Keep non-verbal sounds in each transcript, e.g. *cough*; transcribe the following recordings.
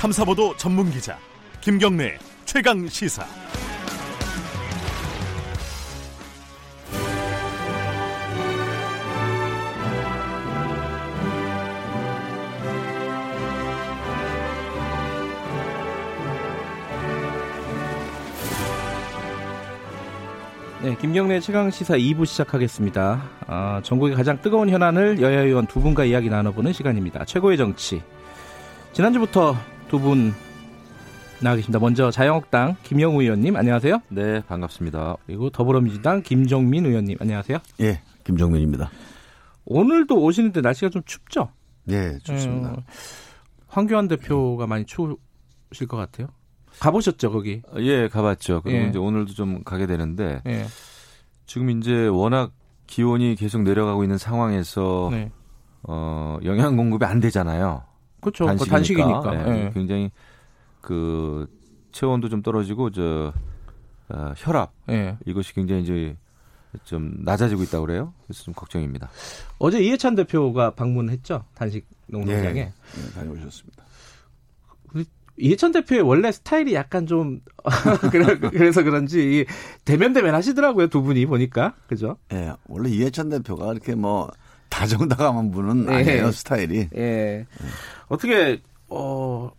탐사보도 전문 기자 김경래 최강 시사. 네, 김경래 최강 시사 2부 시작하겠습니다. 아, 전국의 가장 뜨거운 현안을 여야 의원 두 분과 이야기 나눠보는 시간입니다. 최고의 정치. 지난주부터 두 분 나와 계십니다. 먼저 자유한국당 김영우 의원님 안녕하세요. 네, 반갑습니다. 그리고 더불어민주당 김종민 의원님 안녕하세요. 예, 김종민입니다. 오늘도 오시는데 날씨가 좀 춥죠? 예, 좋습니다. 음, 황교안 대표가 많이 추우실 것 같아요. 가보셨죠 거기? 예, 가봤죠. 그리고 예. 이제 오늘도 좀 가게 되는데 예. 지금 이제 워낙 기온이 계속 내려가고 있는 상황에서 네. 어, 영양 공급이 안 되잖아요. 그렇죠. 그거 단식이니까. 단식이니까. 예, 예. 굉장히 그 체온도 좀 떨어지고 저 어, 혈압 예. 이것이 굉장히 이제 좀 낮아지고 있다고 그래요. 그래서 좀 걱정입니다. 어제 이해찬 대표가 방문했죠 단식 농장에. 예, 다녀오셨습니다. 이해찬 대표의 원래 스타일이 약간 좀 *laughs* 그래- 그래서 그런지 이 대면 대면 하시더라고요 두 분이 보니까 그죠? 예, 원래 이해찬 대표가 이렇게 뭐 다정다감한 분은 예. 아니에요 스타일이. 예. 어떻게 어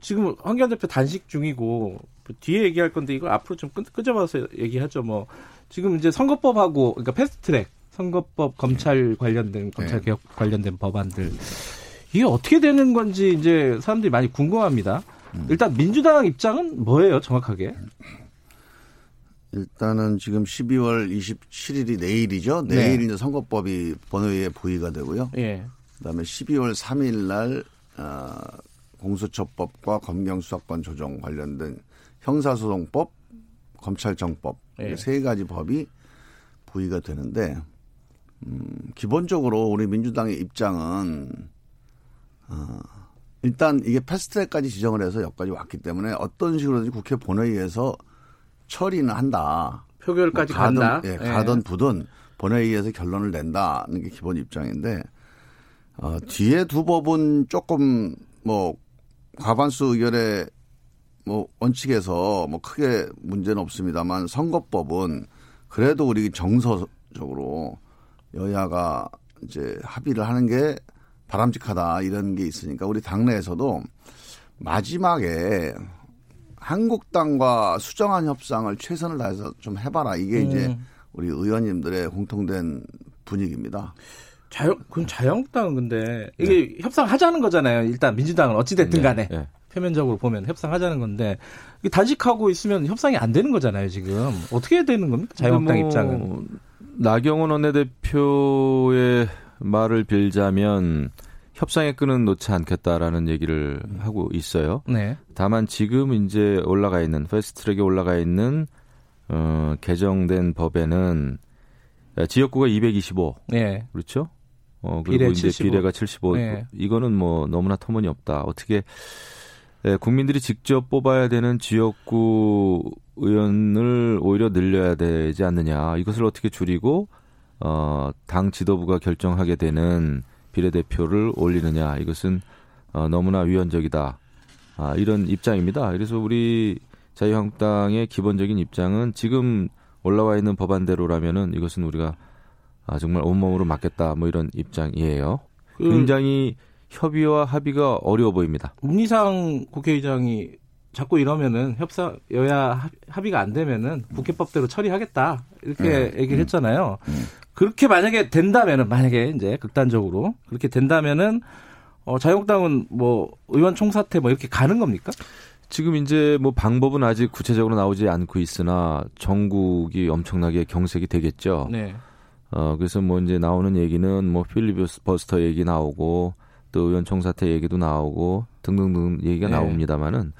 지금 황교안 대표 단식 중이고 뒤에 얘기할 건데 이걸 앞으로 좀 끄, 끄집어서 얘기하죠. 뭐 지금 이제 선거법하고 그러니까 패스트트랙 선거법 검찰 관련된 검찰 네. 개혁 관련된 법안들 이게 어떻게 되는 건지 이제 사람들이 많이 궁금합니다. 일단 민주당 입장은 뭐예요, 정확하게? 일단은 지금 12월 27일이 내일이죠. 네. 내일 이제 선거법이 본회의에 부의가 되고요. 예. 그다음에 12월 3일 날 어, 공수처법과 검경수사권 조정 관련된 형사소송법, 검찰청법 예. 이세 가지 법이 부의가 되는데 음, 기본적으로 우리 민주당의 입장은 어, 일단 이게 패스트트랙까지 지정을 해서 여기까지 왔기 때문에 어떤 식으로든지 국회 본회의에서 처리는 한다. 표결까지 뭐 가든, 간다. 예, 가든 부든 본회의에서 결론을 낸다는 게 기본 입장인데 어, 뒤에 두 법은 조금 뭐 과반수 의결의 뭐 원칙에서 뭐 크게 문제는 없습니다만 선거법은 그래도 우리 정서적으로 여야가 이제 합의를 하는 게 바람직하다 이런 게 있으니까 우리 당내에서도 마지막에 한국당과 수정한 협상을 최선을 다해서 좀 해봐라 이게 이제 음. 우리 의원님들의 공통된 분위기입니다. 자유, 그럼 자유한국당은 근데 이게 협상하자는 거잖아요. 일단 민주당은 어찌됐든 네, 간에. 네. 표면적으로 보면 협상하자는 건데 단식하고 있으면 협상이 안 되는 거잖아요 지금 어떻게 해야 되는 겁니까 자유한국당 뭐 입장은 나경원 원내대표의 말을 빌자면 협상의 끈은 놓지 않겠다라는 얘기를 하고 있어요. 네 다만 지금 이제 올라가 있는 패스트트랙에 올라가 있는 어, 개정된 법에는 지역구가 225 네. 그렇죠? 어, 비례 그리고 이제 75. 비례가 75. 네. 이거는 뭐 너무나 터무니없다. 어떻게 예, 국민들이 직접 뽑아야 되는 지역구 의원을 오히려 늘려야 되지 않느냐. 이것을 어떻게 줄이고 어, 당 지도부가 결정하게 되는 비례대표를 올리느냐. 이것은 어, 너무나 위헌적이다. 아, 이런 입장입니다. 그래서 우리 자유한국당의 기본적인 입장은 지금 올라와 있는 법안대로라면은 이것은 우리가 아, 정말 온몸으로 맞겠다. 뭐 이런 입장이에요. 그 굉장히 협의와 합의가 어려워 보입니다. 문희상 국회의장이 자꾸 이러면은 협상 여야 합- 합의가 안 되면은 국회법대로 처리하겠다 이렇게 네. 얘기를 했잖아요. 그렇게 만약에 된다면은 만약에 이제 극단적으로 그렇게 된다면은 어, 자유한국당은 뭐 의원 총사퇴 뭐 이렇게 가는 겁니까? 지금 이제 뭐 방법은 아직 구체적으로 나오지 않고 있으나 전국이 엄청나게 경색이 되겠죠. 네. 어, 그래서 뭐 이제 나오는 얘기는 뭐 필리버스터 얘기 나오고 또 의원 총사퇴 얘기도 나오고 등등등 얘기가 네. 나옵니다만은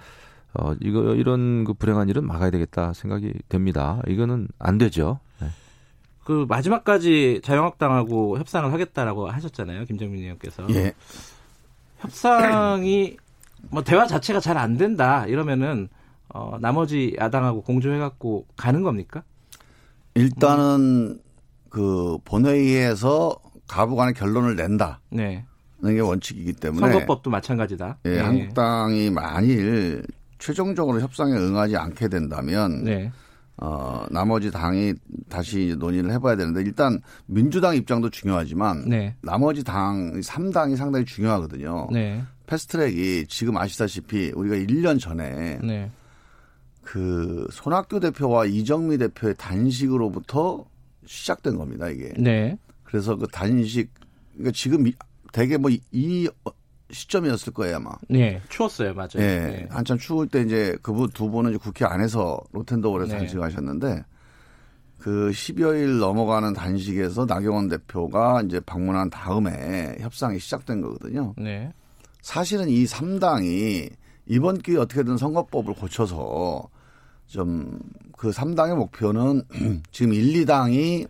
어, 이거 이런 그 불행한 일은 막아야 되겠다 생각이 됩니다. 이거는 안 되죠. 네. 그 마지막까지 자유한국당하고 협상을 하겠다라고 하셨잖아요, 김정민 의원께서. 예. 협상이 뭐 대화 자체가 잘 안 된다 이러면은 어, 나머지 야당하고 공조해갖고 가는 겁니까? 일단은 그 본회의에서 가부간의 결론을 낸다. 네. 게 원칙이기 때문에 선거법도 마찬가지다. 예, 네. 한국당이 만일 최종적으로 협상에 응하지 않게 된다면 네. 어, 나머지 당이 다시 논의를 해봐야 되는데 일단 민주당 입장도 중요하지만 네. 나머지 당 3당이 상당히 중요하거든요. 네. 패스트트랙이 지금 아시다시피 우리가 1년 전에 네. 그 손학규 대표와 이정미 대표의 단식으로부터 시작된 겁니다 이게. 네. 그래서 그 단식 그러니까 지금 이- 대개 뭐 이 시점이었을 거예요 아마. 네. 추웠어요, 맞아요. 예, 네. 한참 추울 때 이제 그분 두 분은 이제 국회 안에서 로텐더홀에서 네. 단식하셨는데 그 10여일 넘어가는 단식에서 나경원 대표가 이제 방문한 다음에 협상이 시작된 거거든요. 네. 사실은 이 3당이 이번 기회에 어떻게든 선거법을 고쳐서 좀 그 3당의 목표는 *clears throat* 지금 1, 2당이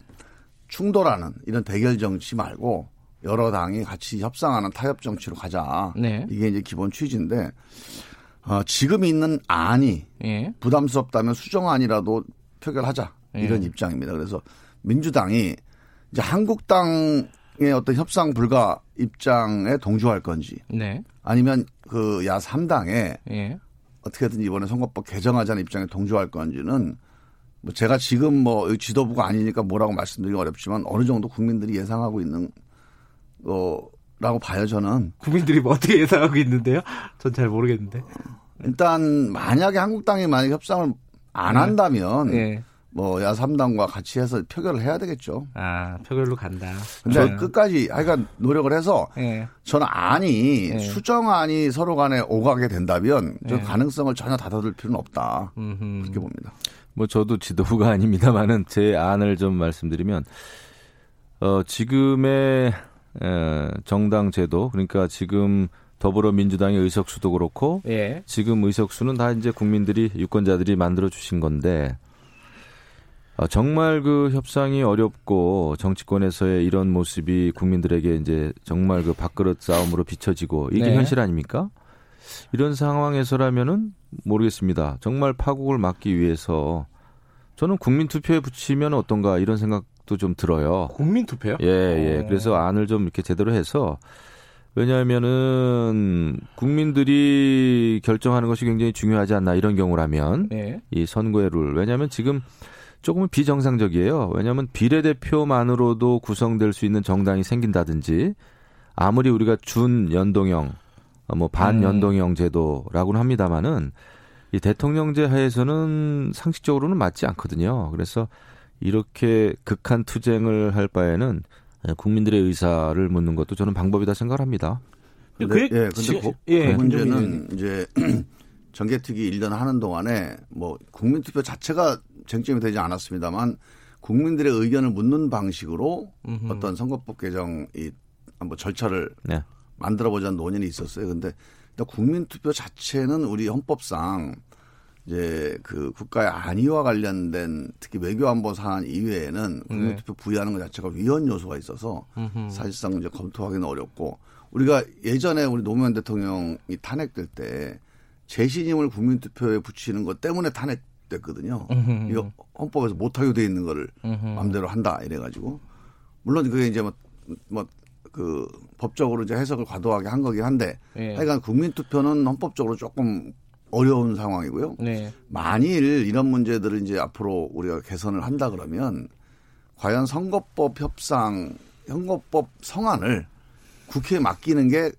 충돌하는 이런 대결 정치 말고 여러 당이 같이 협상하는 타협 정치로 가자. 네. 이게 이제 기본 취지인데 어, 지금 있는 안이 예. 부담스럽다면 수정안이라도 표결하자 이런 예. 입장입니다. 그래서 민주당이 이제 한국당의 어떤 협상 불가 입장에 동조할 건지 네. 아니면 그 야 3당에 예. 어떻게든 이번에 선거법 개정하자는 입장에 동조할 건지는 뭐 제가 지금 뭐 지도부가 아니니까 뭐라고 말씀드리기 어렵지만 어느 정도 국민들이 예상하고 있는 거라고 봐요 저는 국민들이 뭐 어떻게 예상하고 있는데요? 전 잘 모르겠는데. 일단 만약에 한국 당이 만약 에 협상을 안 한다면 예. 뭐야 3당과 같이 해서 표결을 해야 되겠죠. 아, 표결로 간다. 근데 네. 끝까지 하여간 노력을 해서 예. 저는 안이 네. 수정안이 서로 간에 오가게 된다면 저 네. 가능성을 전혀 닫아둘 필요는 없다. 음흠. 그렇게 봅니다. 뭐 저도 지도부가 *laughs* 아닙니다만은 제 안을 좀 말씀드리면 어 지금의 에, 정당 제도 그러니까 지금 더불어민주당의 의석수도 그렇고 예. 지금 의석수는 다 이제 국민들이 유권자들이 만들어 주신 건데 어, 정말 그 협상이 어렵고 정치권에서의 이런 모습이 국민들에게 이제 정말 그 밥그릇 싸움으로 비춰지고 이게 네. 현실 아닙니까? 이런 상황에서라면은 모르겠습니다. 정말 파국을 막기 위해서 저는 국민 투표에 붙이면 어떤가 이런 생각 도 좀 들어요. 국민 투표요? 예, 예. 어. 그래서 안을 좀 이렇게 제대로 해서 왜냐하면은 국민들이 결정하는 것이 굉장히 중요하지 않나 이런 경우라면 예. 이 선거의 룰. 왜냐하면 지금 조금은 비정상적이에요. 왜냐하면 비례대표만으로도 구성될 수 있는 정당이 생긴다든지 아무리 우리가 준 연동형, 어, 뭐 반연동형 제도라고는 합니다만은 이 대통령제 하에서는 상식적으로는 맞지 않거든요. 그래서 이렇게 극한 투쟁을 할 바에는 국민들의 의사를 묻는 것도 저는 방법이다 생각을 합니다. 근데, 그게 예, 근데 지- 그, 예, 그 문제는 이제 *clears throat* 정개특위 1년 하는 동안에 뭐 국민투표 자체가 쟁점이 되지 않았습니다만 국민들의 의견을 묻는 방식으로 음흠. 어떤 선거법 개정 이 뭐 절차를 네. 만들어 보자는 논의는 있었어요. 근데 국민투표 자체는 우리 헌법상 이제 그 국가의 안위와 관련된 특히 외교안보 사안 이외에는 국민투표 부여하는 것 자체가 위헌 요소가 있어서 음흠. 사실상 이제 검토하기는 어렵고 우리가 예전에 우리 노무현 대통령이 탄핵될 때 재신임을 국민투표에 붙이는 것 때문에 탄핵됐거든요. 음흠. 이거 헌법에서 못하게 돼 있는 거를 음흠. 마음대로 한다 이래가지고 물론 그게 이제 뭐 뭐 그 법적으로 이제 해석을 과도하게 한 거긴 한데 예. 하여간 국민투표는 헌법적으로 조금 어려운 상황이고요. 네. 만일 이런 문제들을 이제 앞으로 우리가 개선을 한다 그러면 과연 선거법 협상, 선거법 성안을 국회에 맡기는 게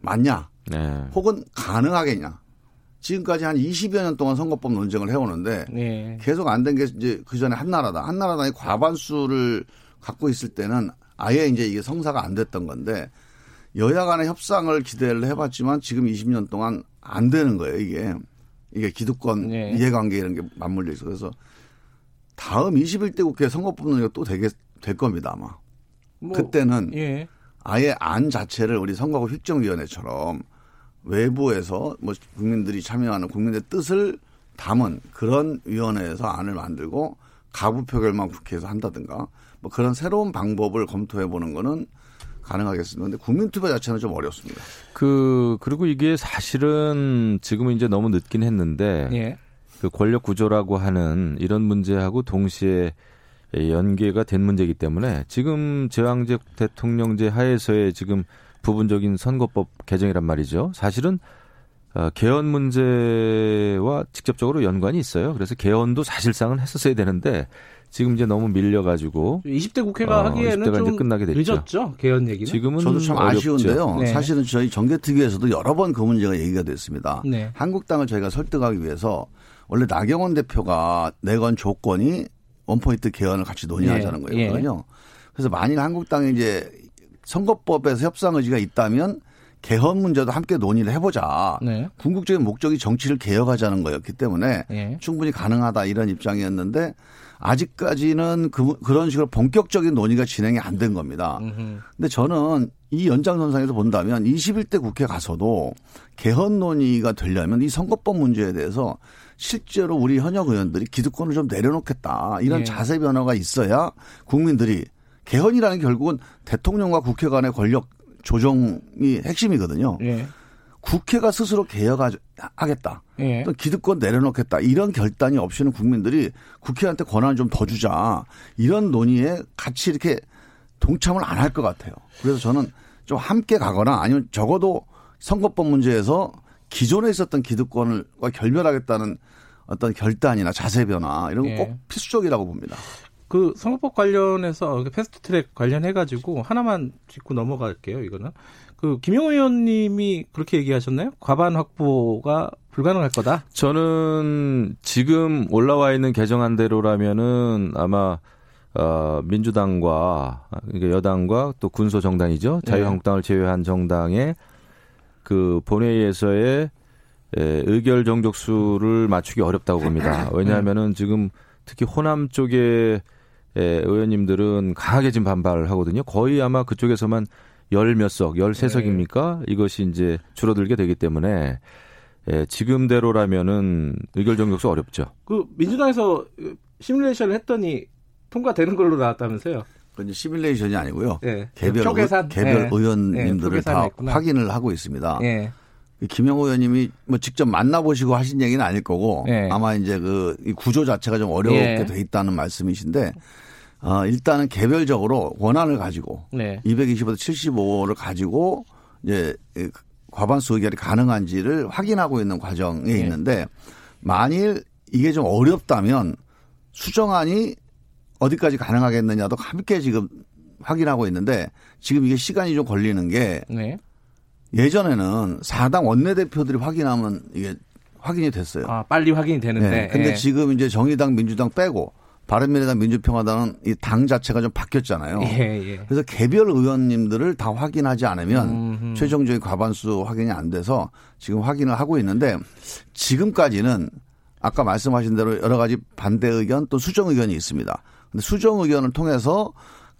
맞냐? 네. 혹은 가능하겠냐? 지금까지 한 20여 년 동안 선거법 논쟁을 해오는데 네. 계속 안 된 게 이제 그 전에 한나라당. 한나라당이 과반수를 갖고 있을 때는 아예 이제 이게 성사가 안 됐던 건데 여야 간의 협상을 기대를 해봤지만 지금 20년 동안 안 되는 거예요, 이게. 이게 기득권 네. 이해관계 이런 게 맞물려 있어. 그래서 다음 21대 국회 선거법 논의가 또 되게 될 겁니다, 아마. 뭐, 그때는 예. 아예 안 자체를 우리 선거구 획정위원회처럼 외부에서 뭐 국민들이 참여하는 국민의 뜻을 담은 그런 위원회에서 안을 만들고 가부 표결만 국회에서 한다든가 뭐 그런 새로운 방법을 검토해 보는 거는 가능하겠습니다. 근데 국민투표 자체는 좀 어렵습니다. 그 그리고 이게 사실은 지금은 이제 너무 늦긴 했는데 예. 그 권력 구조라고 하는 이런 문제하고 동시에 연계가 된 문제이기 때문에 지금 제왕적 대통령제 하에서의 지금 부분적인 선거법 개정이란 말이죠. 사실은 어, 개헌 문제와 직접적으로 연관이 있어요. 그래서 개헌도 사실상은 했었어야 되는데 지금 이제 너무 밀려가지고 20대 국회가 어, 하기에는 20대가 좀 이제 끝나게 됐죠. 늦었죠 개헌 얘기는. 지금은 저도 참 어렵죠. 아쉬운데요. 네. 사실은 저희 정개특위에서도 여러 번 그 문제가 얘기가 됐습니다. 네. 한국당을 저희가 설득하기 위해서 원래 나경원 대표가 내건 조건이 원포인트 개헌을 같이 논의하자는 예, 거였거든요. 그래서 만일 한국당이 이제 선거법에서 협상 의지가 있다면 개헌 문제도 함께 논의를 해보자. 네. 궁극적인 목적이 정치를 개혁하자는 거였기 때문에 예. 충분히 가능하다 이런 입장이었는데 아직까지는 그, 그런 식으로 본격적인 논의가 진행이 안 된 겁니다. 음흠. 근데 저는 이 연장선상에서 본다면 21대 국회 가서도 개헌 논의가 되려면 이 선거법 문제에 대해서 실제로 우리 현역 의원들이 기득권을 좀 내려놓겠다 이런 예. 자세 변화가 있어야 국민들이 개헌이라는 게 결국은 대통령과 국회 간의 권력 조정이 핵심이거든요. 예. 국회가 스스로 개혁하겠다. 예. 또 기득권 내려놓겠다. 이런 결단이 없이는 국민들이 국회한테 권한을 좀 더 주자. 이런 논의에 같이 이렇게 동참을 안 할 것 같아요. 그래서 저는 좀 함께 가거나 아니면 적어도 선거법 문제에서 기존에 있었던 기득권을과 결별하겠다는 어떤 결단이나 자세 변화 이런 거 예. 꼭 필수적이라고 봅니다. 그 선거법 관련해서 그 패스트트랙 관련해 가지고 하나만 짚고 넘어갈게요. 이거는 그 김용호 의원님이 그렇게 얘기하셨나요? 과반 확보가 불가능할 거다. 저는 지금 올라와 있는 개정안대로라면은 아마 어, 민주당과 그러니까 여당과 또 군소 정당이죠 네. 자유한국당을 제외한 정당의 그 본회의에서의 에, 의결 정족 수를 맞추기 어렵다고 봅니다. *laughs* 왜냐하면은 지금 특히 호남 쪽의 에, 의원님들은 강하게 지금 반발을 하거든요. 거의 아마 그쪽에서만 열 몇 석, 열세 석입니까? 이것이 이제 줄어들게 되기 때문에 예, 지금대로라면은 의결 정격수 어렵죠. 그 민주당에서 시뮬레이션을 했더니 통과되는 걸로 나왔다면서요? 그건 시뮬레이션이 아니고요. 예. 개별 초계산? 개별 예. 예, 의원님들을 다 초계산했구나. 확인을 하고 있습니다. 예. 김영호 의원님이 뭐 직접 만나보시고 하신 얘기는 아닐 거고 예. 아마 이제 그이 구조 자체가 좀 어렵게 예. 돼 있다는 말씀이신데 어, 일단은 개별적으로 원안을 가지고 네. 225대 75를 가지고 이제 이 과반수 의결이 가능한지를 확인하고 있는 과정에 예. 있는데 만일 이게 좀 어렵다면 수정안이 어디까지 가능하겠느냐도 함께 지금 확인하고 있는데 지금 이게 시간이 좀 걸리는 게 네. 예전에는 사당 원내대표들이 확인하면 이게 확인이 됐어요. 아, 빨리 확인이 되는데. 네. 근데 예. 지금 이제 정의당, 민주당 빼고 바른미래당, 민주평화당은 이 당 자체가 좀 바뀌었잖아요. 예, 예. 그래서 개별 의원님들을 다 확인하지 않으면 음흠. 최종적인 과반수 확인이 안 돼서 지금 확인을 하고 있는데 지금까지는 아까 말씀하신 대로 여러 가지 반대 의견 또 수정 의견이 있습니다. 근데 수정 의견을 통해서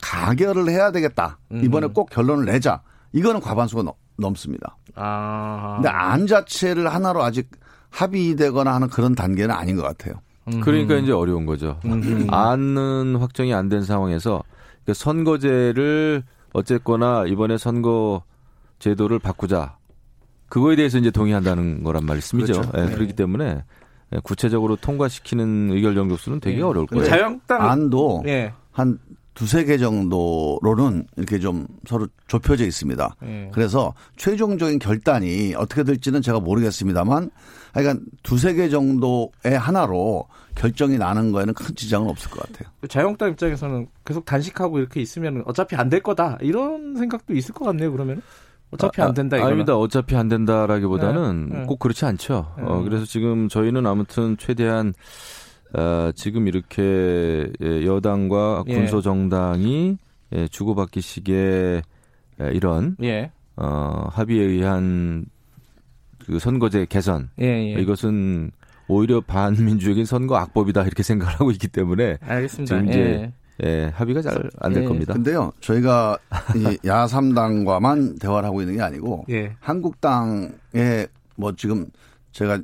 가결을 해야 되겠다. 이번에 꼭 결론을 내자. 이거는 과반수가 넘- 넘습니다. 아. 근데 안 자체를 하나로 아직 합의되거나 하는 그런 단계는 아닌 것 같아요. 그러니까 이제 어려운 거죠. 안은 확정이 안 된 상황에서 그 선거제를 어쨌거나 이번에 선거 제도를 바꾸자. 그거에 대해서 이제 동의한다는 거란 말씀이죠. 그렇죠. 예, 그렇기 때문에 예, 구체적으로 통과시키는 의결 정족수는 되게 예. 어려울 거예요. 자유한국당 안도 예. 한 두세 개 정도로는 이렇게 좀 서로 좁혀져 있습니다. 예. 그래서 최종적인 결단이 어떻게 될지는 제가 모르겠습니다만 하여간 두세 개 정도의 하나로 결정이 나는 거에는 큰 지장은 없을 것 같아요. 자유한국당 입장에서는 계속 단식하고 이렇게 있으면 어차피 안 될 거다 이런 생각도 있을 것 같네요. 그러면 어차피 안 된다 아, 이거는. 아닙니다. 어차피 안 된다라기보다는 네, 네. 꼭 그렇지 않죠. 어, 음. 그래서 지금 저희는 아무튼 최대한 어, 지금 이렇게 예, 여당과 예. 군소 정당이 예, 주고받기 식의 예, 이런 예. 어, 합의에 의한 그 선거제 개선 예, 예. 이것은 오히려 반민주적인 선거 악법이다 이렇게 생각을 하고 있기 때문에 알겠습니다. 지금 이제 예. 예, 합의가 잘 안될 예. 겁니다. 근데요, 저희가 이 야삼당과만 대화를 하고 있는 게 아니고 예. 한국당에 뭐 지금 제가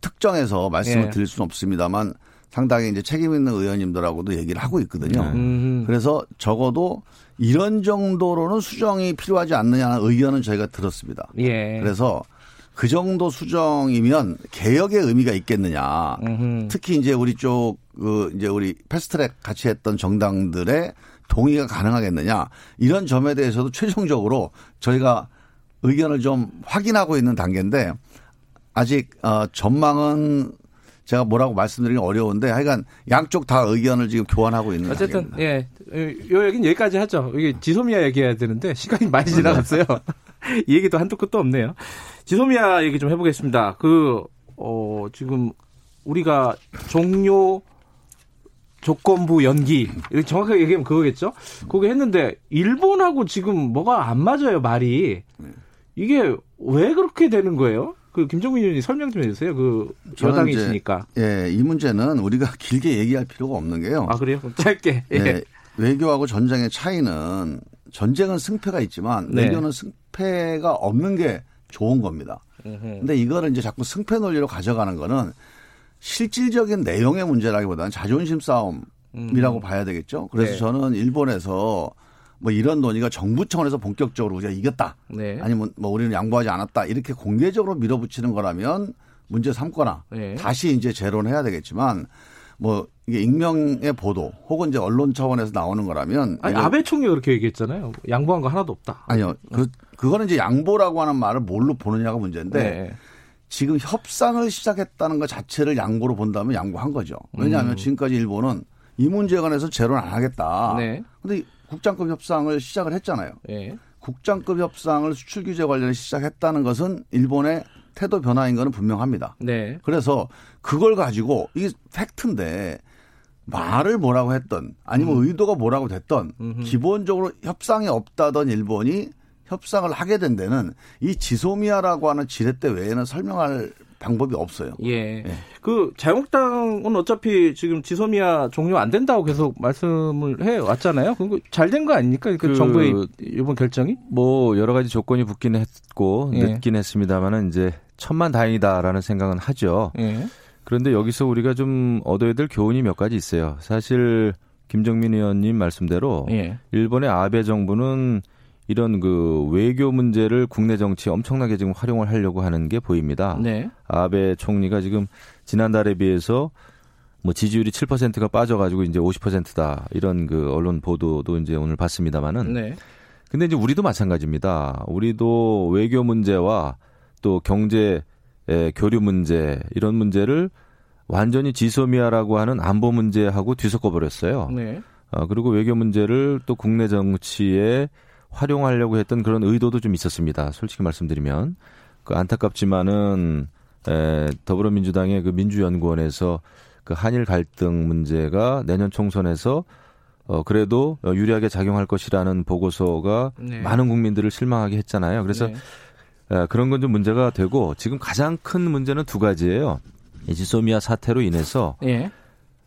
특정해서 말씀을 예. 드릴 수는 없습니다만 상당히 이제 책임 있는 의원님들하고도 얘기를 하고 있거든요. 음. 그래서 적어도 이런 정도로는 수정이 필요하지 않느냐는 의견은 저희가 들었습니다. 예. 그래서 그 정도 수정이면 개혁의 의미가 있겠느냐. 음흠. 특히 이제 우리 쪽, 그, 이제 우리 패스트트랙 같이 했던 정당들의 동의가 가능하겠느냐 이런 점에 대해서도 최종적으로 저희가 의견을 좀 확인하고 있는 단계인데 아직 어 전망은 제가 뭐라고 말씀드리기 어려운데 하여간 양쪽 다 의견을 지금 교환하고 있는 어쨌든. 예, 요 얘기는 여기까지 하죠. 이게 지소미아 얘기해야 되는데 시간이 많이 지나갔어요. *laughs* 이 얘기도 한도 끝도 없네요. 지소미아 얘기 좀 해보겠습니다. 그 어, 지금 우리가 종료 조건부 연기 정확하게 얘기하면 그거겠죠. 그거 했는데 일본하고 지금 뭐가 안 맞아요 말이 이게 왜 그렇게 되는 거예요? 그 김정민 의원이 설명 좀 해주세요. 그 여당이시니까. 예, 이 문제는 우리가 길게 얘기할 필요가 없는 게요. 아 그래요? 짧게. 예. 예, 외교하고 전쟁의 차이는 전쟁은 승패가 있지만 네. 외교는 승패가 없는 게 좋은 겁니다. 근데 이거를 이제 자꾸 승패 논리로 가져가는 거는 실질적인 내용의 문제라기보다는 자존심 싸움이라고 봐야 되겠죠. 그래서 네. 저는 일본에서 뭐 이런 논의가 정부 차원에서 본격적으로 우리가 이겼다. 네. 아니면 뭐 우리는 양보하지 않았다. 이렇게 공개적으로 밀어붙이는 거라면 문제 삼거나 네. 다시 이제 재론해야 되겠지만 뭐 이게 익명의 보도 혹은 이제 언론 차원에서 나오는 거라면 아니 아베 총리가 그렇게 얘기했잖아요. 양보한 거 하나도 없다. 아니요. 그 그거는 이제 양보라고 하는 말을 뭘로 보느냐가 문제인데 네. 지금 협상을 시작했다는 것 자체를 양보로 본다면 양보한 거죠. 왜냐하면 지금까지 일본은 이 문제에 관해서 재론 안 하겠다. 음. 네. 근데 국장급 협상을 시작을 했잖아요. 예. 국장급 협상을 수출 규제 관련해 시작했다는 것은 일본의 태도 변화인 거는 분명합니다. 네. 그래서 그걸 가지고 이게 팩트인데 말을 뭐라고 했던 아니면 의도가 뭐라고 됐던 기본적으로 협상이 없다던 일본이 협상을 하게 된 데는 이 지소미아라고 하는 지렛대 외에는 설명할 방법이 없어요. 예. 그 자유한국당은 어차피 지금 지소미아 종료 안 된다고 계속 말씀을 해 왔잖아요. 그거 잘된 거 아닙니까? 그, 그- 정부의 이번 결정이? 뭐 여러 가지 조건이 붙긴 했고 예. 늦긴 했습니다만은 이제 천만 다행이다라는 생각은 하죠. 예. 그런데 여기서 우리가 좀 얻어야 될 교훈이 몇 가지 있어요. 사실 김정민 의원님 말씀대로 예. 일본의 아베 정부는 이런 그 외교 문제를 국내 정치에 엄청나게 지금 활용을 하려고 하는 게 보입니다. 네. 아베 총리가 지금 지난달에 비해서 뭐 지지율이 7%가 빠져가지고 이제 50%다 이런 그 언론 보도도 이제 오늘 봤습니다만은 네. 근데 이제 우리도 마찬가지입니다. 우리도 외교 문제와 또 경제 의 교류 문제 이런 문제를 완전히 지소미아라고 하는 안보 문제하고 뒤섞어 버렸어요. 네. 아, 그리고 외교 문제를 또 국내 정치에 활용하려고 했던 그런 의도도 좀 있었습니다. 솔직히 말씀드리면 그 안타깝지만은 에, 더불어민주당의 그 민주연구원에서 그 한일 갈등 문제가 내년 총선에서 어 그래도 어, 유리하게 작용할 것이라는 보고서가 네. 많은 국민들을 실망하게 했잖아요. 그래서 네. 에, 그런 건 좀 문제가 되고 지금 가장 큰 문제는 두 가지예요. 이 지소미아 사태로 인해서 예.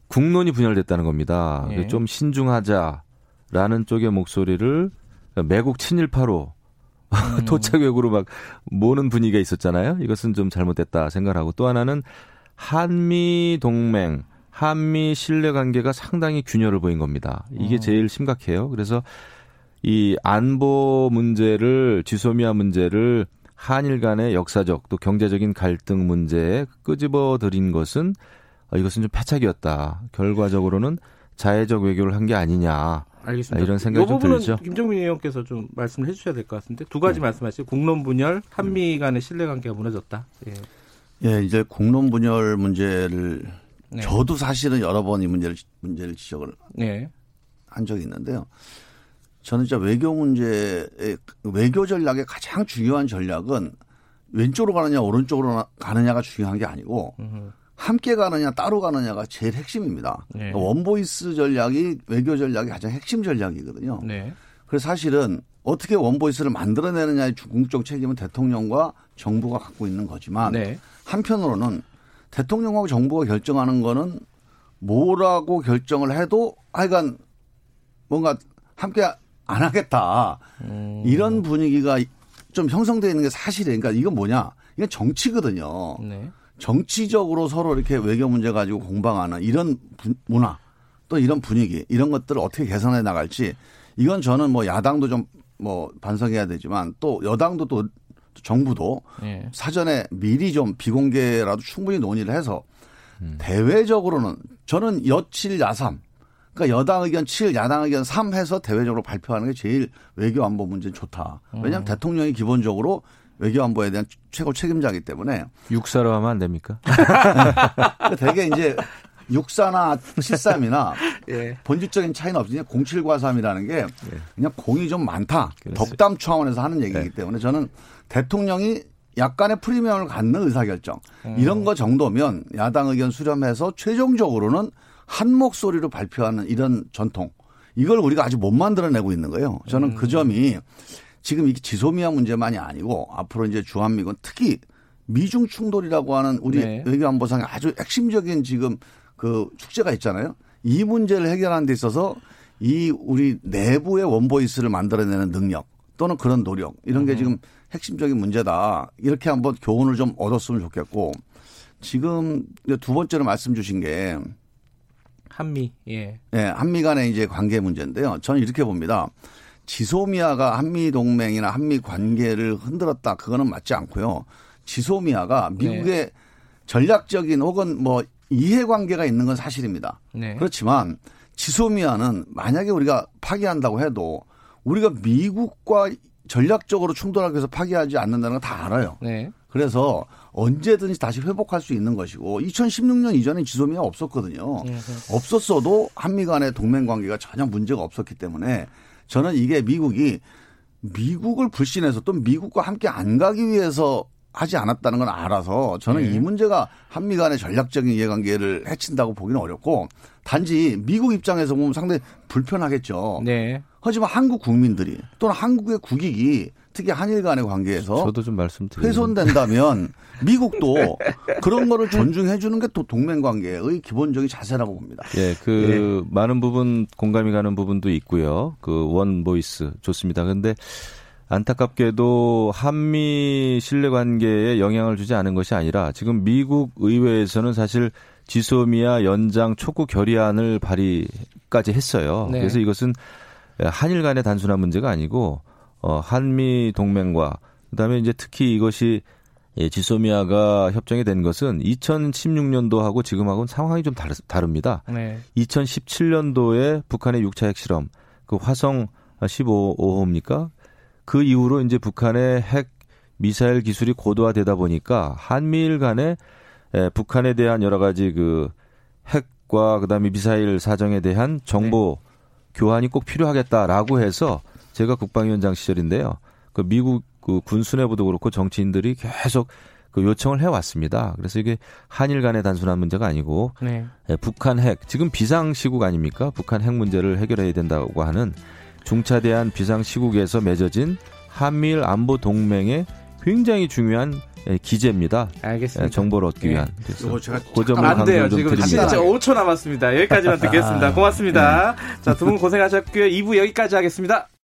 국론이 분열됐다는 겁니다. 예. 좀 신중하자라는 쪽의 목소리를 매국 친일파로 음. *laughs* 토착외국으로 막 모는 분위기가 있었잖아요. 이것은 좀 잘못됐다 생각하고 또 하나는 한미 동맹, 한미 신뢰 관계가 상당히 균열을 보인 겁니다. 음. 이게 제일 심각해요. 그래서 이 안보 문제를 지소미아 문제를 한일 간의 역사적 또 경제적인 갈등 문제에 끄집어 들인 것은 어, 이것은 좀 패착이었다. 결과적으로는 자해적 외교를 한 게 아니냐. 알겠습니다. 이런 생각이 이좀 들죠. 김정민 의원께서 좀 말씀을 해주셔야 될 것 같은데 두 가지 말씀하시죠. 국론 분열, 한미 간의 신뢰관계가 무너졌다. 예. 예, 이제 국론 분열 문제를 네. 저도 사실은 여러 번 이 문제를 문제를 지적을 예. 한 적이 있는데요. 저는 진짜 외교 문제의 외교 전략의 가장 중요한 전략은 왼쪽으로 가느냐 오른쪽으로 가느냐가 중요한 게 아니고 함께 가느냐 따로 가느냐가 제일 핵심입니다. 네. one voice 전략이 외교 전략의 가장 핵심 전략이거든요. 네. 그래서 사실은 어떻게 one voice를 만들어내느냐의 궁극적 책임은 대통령과 정부가 갖고 있는 거지만 네. 한편으로는 대통령하고 정부가 결정하는 거는 뭐라고 결정을 해도 하여간 뭔가 함께 안 하겠다. 음. 이런 분위기가 좀 형성되어 있는 게 사실이에요. 그러니까 이건 뭐냐? 이건 정치거든요. 네. 정치적으로 서로 이렇게 외교 문제 가지고 공방하는 이런 분- 문화 또 이런 분위기 이런 것들을 어떻게 개선해 나갈지 이건 저는 뭐 야당도 좀 뭐 반성해야 되지만 또 여당도 또 정부도 예. 사전에 미리 좀 비공개라도 충분히 논의를 해서 대외적으로는 저는 여칠 야삼 그러니까 여당 의견 7, 야당 의견 3 해서 대외적으로 발표하는 게 제일 외교 안보 문제는 좋다. 왜냐하면 음. 대통령이 기본적으로 외교 안보에 대한 최고 책임자이기 때문에 육사로 하면 안 됩니까? 되게 이제 육사나 73이나 *laughs* 예. 본질적인 차이는 없으니 07과 3이라는 게 그냥 공이 좀 많다. 그렇습니다. 덕담 차원에서 하는 얘기이기 네. 때문에 저는 대통령이 약간의 프리미엄을 갖는 의사결정 음. 이런 거 정도면 야당 의견 수렴해서 최종적으로는 한 목소리로 발표하는 이런 전통 이걸 우리가 아직 못 만들어내고 있는 거예요. 저는 그 음. 그 점이 지금 이게 지소미아 문제만이 아니고 앞으로 이제 주한미군 특히 미중 충돌이라고 하는 우리 네. 외교안보상의 아주 핵심적인 지금 그 축제가 있잖아요. 이 문제를 해결하는 데 있어서 이 우리 내부의 원보이스를 만들어내는 능력 또는 그런 노력 이런 게 음. 지금 핵심적인 문제다. 이렇게 한번 교훈을 좀 얻었으면 좋겠고 지금 두 번째로 말씀 주신 게 한미 예. 네, 한미 간의 이제 관계 문제인데요. 저는 이렇게 봅니다. 지소미아가 한미 동맹이나 한미 관계를 흔들었다. 그거는 맞지 않고요. 지소미아가 미국의 네. 전략적인 혹은 뭐 이해관계가 있는 건 사실입니다. 네. 그렇지만 지소미아는 만약에 우리가 파기한다고 해도 우리가 미국과 전략적으로 충돌하기 위해서 파기하지 않는다는 건 다 알아요. 네. 그래서 언제든지 다시 회복할 수 있는 것이고 2016년 이전에 지소미아 없었거든요. 네. 없었어도 한미 간의 동맹 관계가 전혀 문제가 없었기 때문에 저는 이게 미국이 미국을 불신해서 또 미국과 함께 안 가기 위해서 하지 않았다는 건 알아서 저는 네. 이 문제가 한미 간의 전략적인 이해관계를 해친다고 보기는 어렵고 단지 미국 입장에서 보면 상당히 불편하겠죠. 네. 하지만 한국 국민들이 또는 한국의 국익이 특히 한일 간의 관계에서 저도 좀 말씀드리면 훼손된다면 *laughs* 미국도 그런 거를 존중해 주는 게 또 동맹 관계의 기본적인 자세라고 봅니다. 예, 그 예. 많은 부분 공감이 가는 부분도 있고요. 그 one voice 좋습니다. 근데 안타깝게도 한미 신뢰 관계에 영향을 주지 않은 것이 아니라 지금 미국 의회에서는 사실 지소미아 연장 촉구 결의안을 발의까지 했어요. 네. 그래서 이것은 한일 간의 단순한 문제가 아니고 어 한미 동맹과 그다음에 이제 특히 이것이 예, 지소미아가 협정이 된 것은 2016년도하고 지금하고는 상황이 좀 다르, 다릅니다. 네. 2017년도에 북한의 6차 핵실험, 그 화성 15호입니까? 그 이후로 이제 북한의 핵 미사일 기술이 고도화되다 보니까 한미일 간에 에, 북한에 대한 여러 가지 그 핵과 그다음에 미사일 사정에 대한 정보 네. 교환이 꼭 필요하겠다라고 해서 제가 국방위원장 시절인데요. 그 미국 그 군수뇌부도 그렇고 정치인들이 계속 그 요청을 해왔습니다. 그래서 이게 한일 간의 단순한 문제가 아니고 네. 예, 북한 핵 지금 비상 시국 아닙니까? 북한 핵 문제를 해결해야 된다고 하는 중차대한 비상 시국에서 맺어진 한미일 안보 동맹의 굉장히 중요한 예, 기재입니다. 알겠습니다. 예, 정보를 얻기 네. 위한. 그래서 제가 고점을 안 돼요. 지금 진짜 5초 남았습니다. 여기까지만 듣겠습니다. 고맙습니다. 네. 자, 두 분 고생하셨고요. 2부 여기까지 하겠습니다.